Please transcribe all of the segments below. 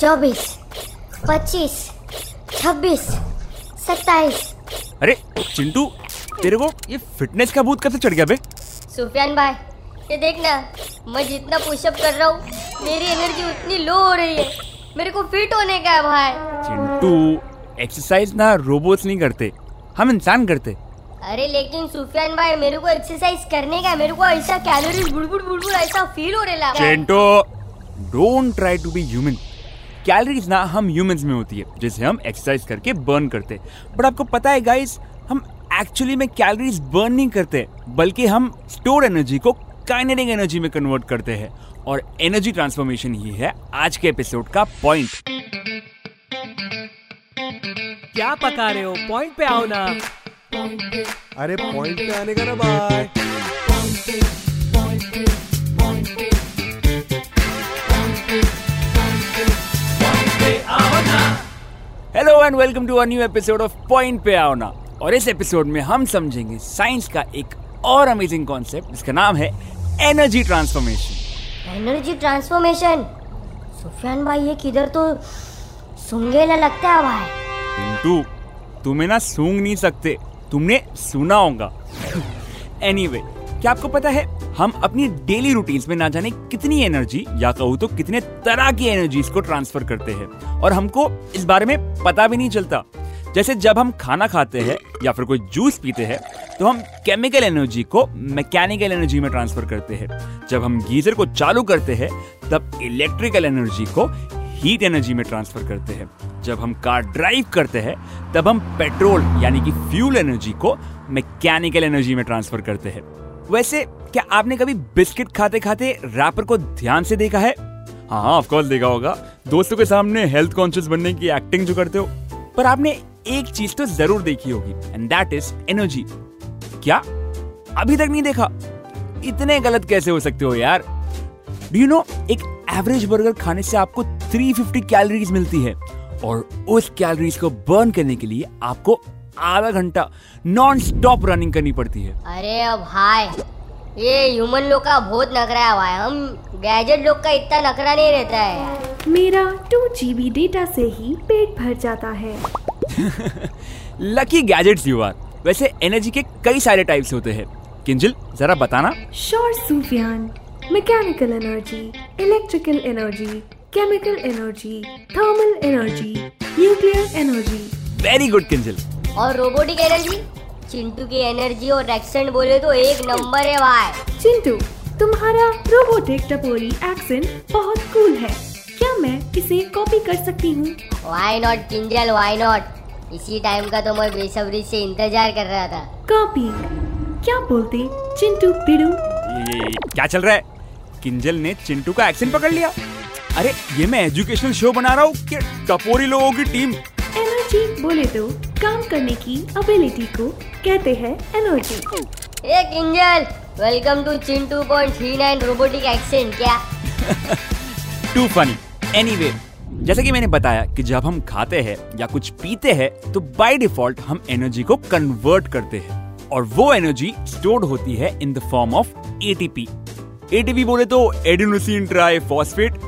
चौबीस पच्चीस छब्बीस सत्ताईस। अरे चिंटू तेरे को ये फिटनेस का भूत कैसे चढ़ गया बे? सुफियान भाई ये देखना मैं जितना पुशअप कर रहा हूँ मेरी एनर्जी उतनी लो हो रही है। मेरे को फिट होने का है भाई। चिंटू एक्सरसाइज ना रोबोट्स नहीं करते हम इंसान करते। अरे लेकिन सुफियान भाई मेरे को एक्सरसाइज करने का मेरे को ऐसा कैलोरीज बुड़बुड़ बुड़बुड़ ऐसा फील हो रहा है। Chintu don't try to be human calories ना हम ह्यूमंस में होती है जिसे हम एक्सरसाइज करके बर्न करते हैं। बट आपको पता है गाइस हम एक्चुअली में कैलोरीज बर्न नहीं करते बल्कि हम स्टोर एनर्जी को काइनेटिक एनर्जी में कन्वर्ट करते हैं। और एनर्जी ट्रांसफॉर्मेशन ही है आज के एपिसोड का पॉइंट क्या पका रहे हो? पॉइंट पे आओ ना। अरे पॉइंट पे आने का ना bye hello and welcome to a new episode of point पे आओ ना और इस एपिसोड में हम समझेंगे साइंस का एक और अमेजिंग कॉन्सेप्ट जिसका नाम है energy transformation energy transformation Sufiyan भाई ये किधर तो सुंगेला लगता है भाई। पिंटू तुम्हें ना सूंघ नहीं सकते तुमने सुना होगा। एनीवे anyway, क्या आपको पता है, हम अपनी डेली रूटीन्स में ना जाने कितनी एनर्जी या कहूँ तो कितने तरह की एनर्जीज को ट्रांसफ़र करते हैं। और हमको इस बारे में पता भी नहीं चलता। जैसे जब हम खाना खाते हैं, या फिर कोई जूस पीते हैं तो हम केमिकल एनर्जी को मैकेनिकल एनर्जी में ट्रांसफ़र करते हैं। जब हम गीजर को चालू करते हैं, तब इलेक्ट्रिकल एनर्जी को हीट एनर्जी में ट्रांसफ़र करते हैं। जब हम कार ड्राइव करते हैं, तब हम पेट्रोल यानी कि फ्यूल एनर्जी को मैकेनिकल एनर्जी में ट्रांसफ़र करते हैं। वैसे, क्या आपने कभी बिस्किट खाते खाते रैपर को ध्यान से देखा है? हाँ हाँ ऑफकोर्स देखा होगा। दोस्तों के सामने हेल्थ कॉन्शियस बनने की एक्टिंग जो करते हो, पर आपने एक चीज़ तो ज़रूर देखी होगी एंड दैट इज़ एनर्जी क्या? अभी तक नहीं देखा? इतने गलत कैसे हो सकते हो यार? डू यू नो एक एवरेज बर्गर खाने से आपको 350 कैलोरीज मिलती है, और उस कैलोरीज को बर्न करने के लिए आपको आधा घंटा नॉन स्टॉप रनिंग करनी पड़ती है। अरे अब भाई ये ह्यूमन लोग का बहुत नखरा है भाई। हम गैजेट लोग का इतना नखरा नहीं रहता है। मेरा टू जीबी डेटा से ही पेट भर जाता है। लकी गैजेट्स यू आर वैसे एनर्जी के कई सारे टाइप्स होते हैं। किंजल जरा बताना। Sure Sufiyan mechanical energy electrical energy chemical energy thermal energy nuclear energy very good Kinjal और रोबोटिक एनर्जी चिंटू की एनर्जी और एक्सेंट बोले तो एक नंबर है भाई। चिंटू तुम्हारा रोबोटिक टपोरी एक्सेंट बहुत कूल है। क्या मैं इसे कॉपी कर सकती हूँ? Why not Kinjal why not इसी टाइम का तो मैं बेसब्री से इंतज़ार कर रहा था। कॉपी क्या बोलते चिंटू पिड़ू? क्या चल रहा है? किंजल ने चिंटू का एक्सेंट पकड़ लिया। अरे ये मैं एजुकेशनल शो बना रहा हूँ कि टपोरी लोगों की टीम एनर्जी बोले तो काम करने की एबिलिटी को कहते हैं energy A Kinjal welcome to Chintu point three nine robotic accent क्या? टू फनी एनीवे जैसे कि मैंने बताया कि जब हम खाते हैं या कुछ पीते हैं तो बाय डिफ़ॉल्ट हम एनर्जी को कन्वर्ट करते हैं और वो एनर्जी स्टोर्ड होती है in the form of ATP ATP बोले तो एडिनोसिन ट्राई फॉस्फेट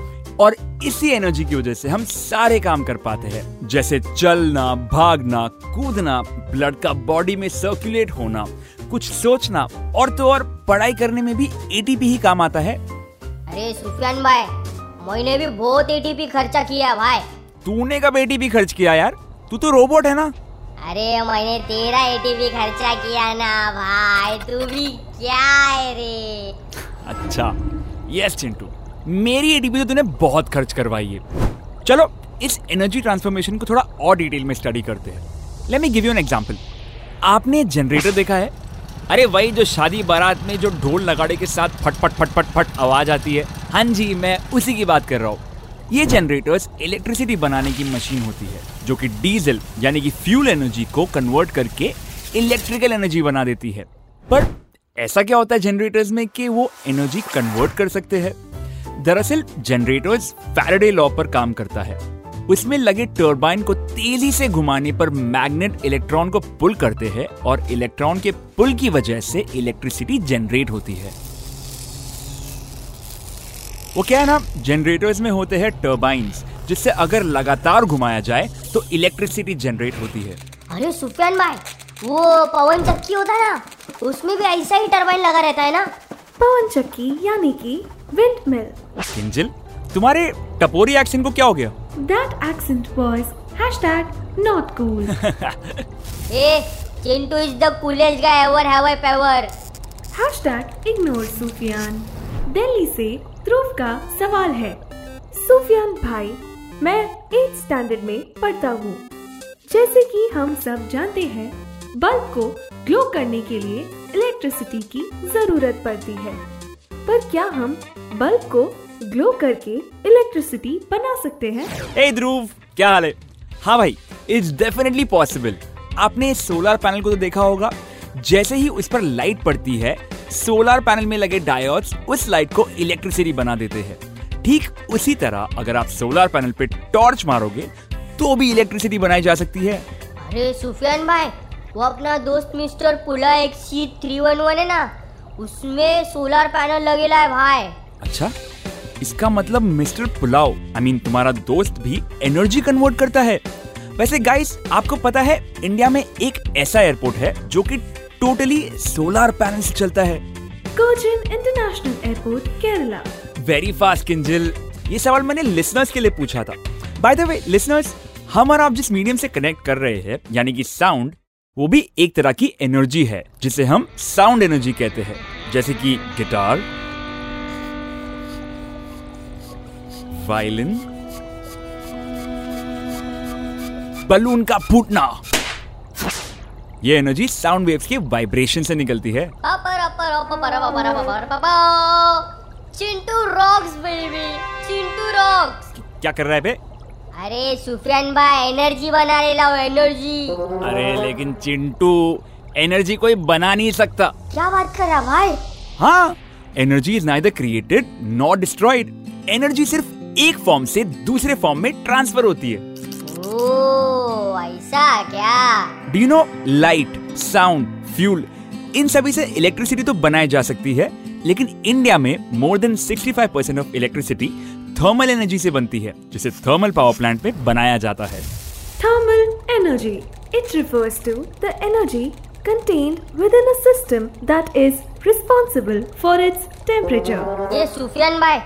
और इसी एनर्जी की वजह से हम सारे काम कर पाते हैं। जैसे चलना भागना कूदना ब्लड का बॉडी में सर्कुलेट होना कुछ सोचना और तो और पढ़ाई करने में भी एटीपी ही काम आता है। अरे सुफियान भाई मैंने भी बहुत एटीपी खर्चा किया भाई। तूने कब एटीपी खर्च किया यार? तू तो रोबोट है ना। अरे मैंने तेरा एटीपी खर्चा किया ना भाई तू भी क्या है रे? अच्छा यस चिंटू। मेरी एटीपी तो तूने बहुत खर्च करवाई है। चलो, इस एनर्जी ट्रांसफॉर्मेशन को थोड़ा और डिटेल में स्टडी करते हैं। Let me give you an example आपने जनरेटर देखा है? अरे वही जो शादी बारात में जो ढोल नगाड़े के साथ फट फट फट फट फट आवाज़ आती है। हाँ जी, मैं उसी की बात कर रहा हूँ। ये जनरेटर्स इलेक्ट्रिसिटी बनाने की मशीन होती है, जो कि डीजल यानी कि फ्यूल एनर्जी को कन्वर्ट करके इलेक्ट्रिकल एनर्जी बना देती है। पर ऐसा क्या होता है जनरेटर्स में कि वो एनर्जी कन्वर्ट कर सकते हैं? दरअसल जनरेटर्स फैराडे लॉ पर काम करता है। उसमें लगे टर्बाइन को तेज़ी से घुमाने पर मैग्नेट इलेक्ट्रॉन को पुल करते हैं और इलेक्ट्रॉन के पुल की वजह से इलेक्ट्रिसिटी जनरेट होती है। वो क्या है ना? जनरेटर्स में होते हैं टर्बाइंस जिससे अगर लगातार घुमाया जाए तो इलेक्ट्रिसिटी जनरेट होती है। अरे सुफियान भाई वो पवन चक्की होता है ना उसमें भी ऐसा ही टरबाइन लगा रहता है ना? पवन चक्की यानी कि विंड मिल किंजल तुम्हारे टपोरी एक्सेंट को क्या हो गया? That accent was hashtag not cool A Chintu is the coolest guy ever have I ever hashtag ignore Sufiyan Delhi से ध्रुव का सवाल है। सुफियान भाई मैं एट स्टैंडर्ड में पढ़ता हूँ। जैसे कि हम सब जानते हैं बल्ब को ग्लो करने के लिए इलेक्ट्रिसिटी की ज़रूरत पड़ती है। पर क्या हम बल्ब को ग्लो करके इलेक्ट्रिसिटी बना सकते हैं? हे ध्रुव क्या हाल है? हाँ भाई इट्स डेफिनेटली पॉसिबल आपने सोलर पैनल को तो देखा होगा। जैसे ही उस पर लाइट पड़ती है सोलर पैनल में लगे डायोड्स उस लाइट को इलेक्ट्रिसिटी बना देते हैं। ठीक उसी तरह अगर आप सोलर पैनल पे टॉर्च मारोगे तो भी इलेक्ट्रिसिटी बनाई जा सकती है। अरे सुफियान भाई वो अपना दोस्त मिस्टर पुला एक सी थ्री वन वन है ना? उसमें सोलर पैनल लगेला है भाई। अच्छा इसका मतलब मिस्टर पुलाव आई मीन तुम्हारा दोस्त भी एनर्जी कन्वर्ट करता है। वैसे गाइस आपको पता है इंडिया में एक ऐसा एयरपोर्ट है जो कि टोटली सोलर पैनल से चलता है। Cochin international airport Kerala very fast Kinjal ये सवाल मैंने लिसनर्स के लिए पूछा था। बाय द वे लिसनर्स हम और आप जिस मीडियम से कनेक्ट कर रहे हैं यानी कि साउंड वो भी एक तरह की एनर्जी है, जिसे हम साउंड एनर्जी कहते हैं, जैसे कि गिटार, वायलिन, बलून का फूटना। ये एनर्जी साउंड वेव्स के वाइब्रेशन से निकलती है। Chintu rocks baby Chintu rocks क्या कर रहा है बे अरे सुफियान भाई एनर्जी बना ले लाओ एनर्जी अरे लेकिन चिंटू एनर्जी कोई बना नहीं सकता। क्या बात कर रहा भाई? हाँ energy is neither created not destroyed energy सिर्फ़ एक फॉर्म से दूसरे फॉर्म में ट्रांसफ़र होती है। ओ ऐसा क्या? Do you know light sound fuel इन सभी से इलेक्ट्रिसिटी तो बनाई जा सकती है लेकिन इंडिया में more than 65 percent of electricity thermal energy से बनती है जिसे थर्मल पावर प्लांट में बनाया जाता है। Thermal energy It refers to the energy contained within a system that is responsible for its temperature. ये सुफियान भाई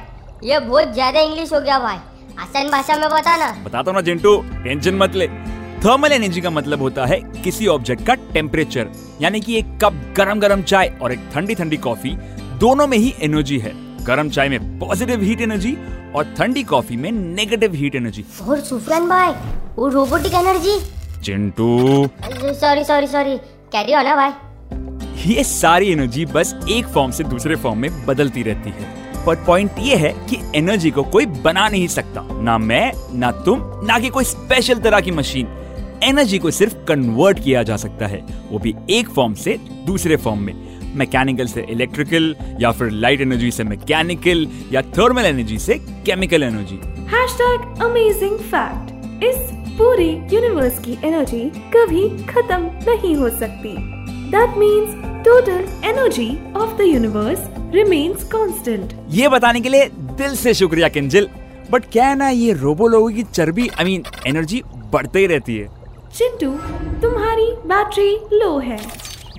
ये बहुत ज़्यादा इंग्लिश हो गया भाई। आसान भाषा में बता ना। बताता हूँ ना चिंटू टेंशन मत ले। थर्मल एनर्जी का मतलब होता है किसी ऑब्जेक्ट का टेम्परेचर यानी कि एक कप गरम गरम चाय और एक ठंडी ठंडी कॉफ़ी दोनों में ही एनर्जी है। गरम चाय में पॉजिटिव हीट एनर्जी और ठंडी कॉफ़ी में नेगेटिव हीट एनर्जी और सुफियान भाई वो robotic energy Chintu. Sorry sorry sorry carry हो ना भाई? ये सारी एनर्जी बस एक फॉर्म से दूसरे फॉर्म में बदलती रहती है। पर पॉइंट ये है कि एनर्जी को कोई बना नहीं सकता। ना मैं ना तुम ना कि कोई स्पेशल तरह की मशीन एनर्जी को सिर्फ़ कन्वर्ट किया जा सकता है। वो भी एक फॉर्म से दूसरे फॉर्म में। मैकेनिकल से इलेक्ट्रिकल या फिर लाइट एनर्जी से मैकेनिकल या थर्मल एनर्जी से chemical energy Hashtag amazing fact. इस पूरे यूनिवर्स की एनर्जी कभी खत्म नहीं हो सकती. That means total energy of the universe remains constant. ये बताने के लिए दिल से शुक्रिया किंजिल। बट क्या है ना ये रोबो लोगों की चर्बी आई मीन एनर्जी बढ़ते ही रहती है। चिंटू तुम्हारी बैटरी लो है।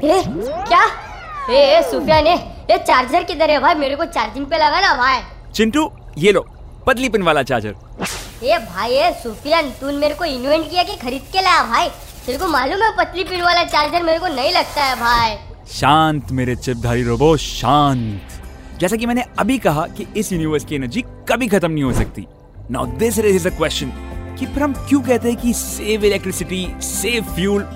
ए, क्या? ए, ए सुफियान ए, ये चार्जर किधर है भाई? मेरे को चार्जिंग पे लगा ना भाई। चिंटू ये लो पतली पिन वाला चार्जर ये भाई ये सुफियान तूने मेरे को इन्वेंट किया कि खरीद के लाया भाई? तेरे को मालूम है पतली पिन वाला चार्जर मेरे को नहीं लगता है भाई। शांत मेरे चिपधारी रोबो शांत। जैसा कि मैंने अभी कहा कि इस यूनिवर्स की एनर्जी कभी खत्म नहीं हो सकती। Now this is a question कि फिर हम क्यों कहते हैं कि सेव इलेक्ट्रिसिटी सेव फ्यूल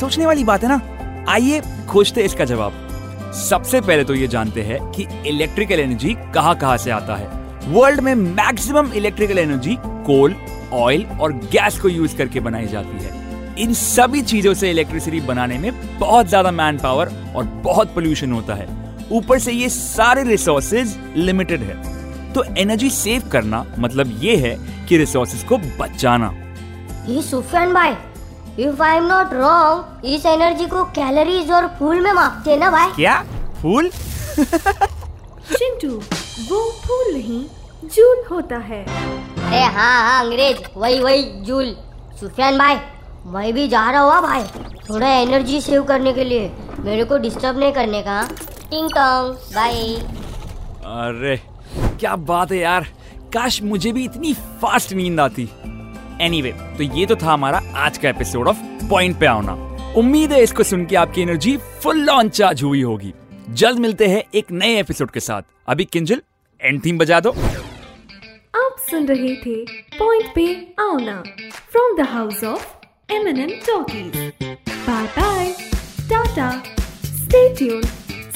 सोचने वाली बात है ना? आइए खोजते इसका जवाब। सबसे पहले तो ये जानते हैं कि इलेक्ट्रिकल एनर्जी कहाँ कहाँ से आता है। वर्ल्ड में maximum electrical energy coal oil और गैस को यूज़ करके बनाई जाती है। इन सभी चीज़ों से इलेक्ट्रिसिटी बनाने में बहुत ज़्यादा मैन पावर और बहुत पोल्यूशन होता है। ऊपर से ये सारे रिसोर्सेज लिमिटेड है। तो एनर्जी सेव करना मतलब ये है कि रिसोर्सेज को बचाना। ये सुफियान भाई if I am not wrong इस एनर्जी को कैलोरीज और फूल में मापते हैं ना भाई? क्या? फूल चिंटू वो फूल नहीं जूल होता है। अरे हाँ हाँ अंग्रेज़ वही वही जूल। सुफियान भाई मैं भी जा रहा हुआ भाई। थोड़ा एनर्जी सेव करने के लिए। मेरे को डिस्टर्ब नहीं करने का टिंग टोंग बाय अरे क्या बात है यार। काश मुझे भी इतनी फास्ट नींद आती। एनीवे anyway, तो ये तो था हमारा आज का एपिसोड ऑफ़ पॉइंट पे आना। उम्मीद है इसको सुन के आपकी एनर्जी फुल ऑन चार्ज हुई होगी। जल्द मिलते हैं एक नए एपिसोड के साथ। अभी किंजल एंड थीम बजा दो। आप सुन रहे थे पॉइंट पे आना ना from the house of M talkies bye bye tata stay tune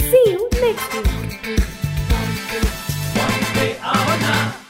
see you next week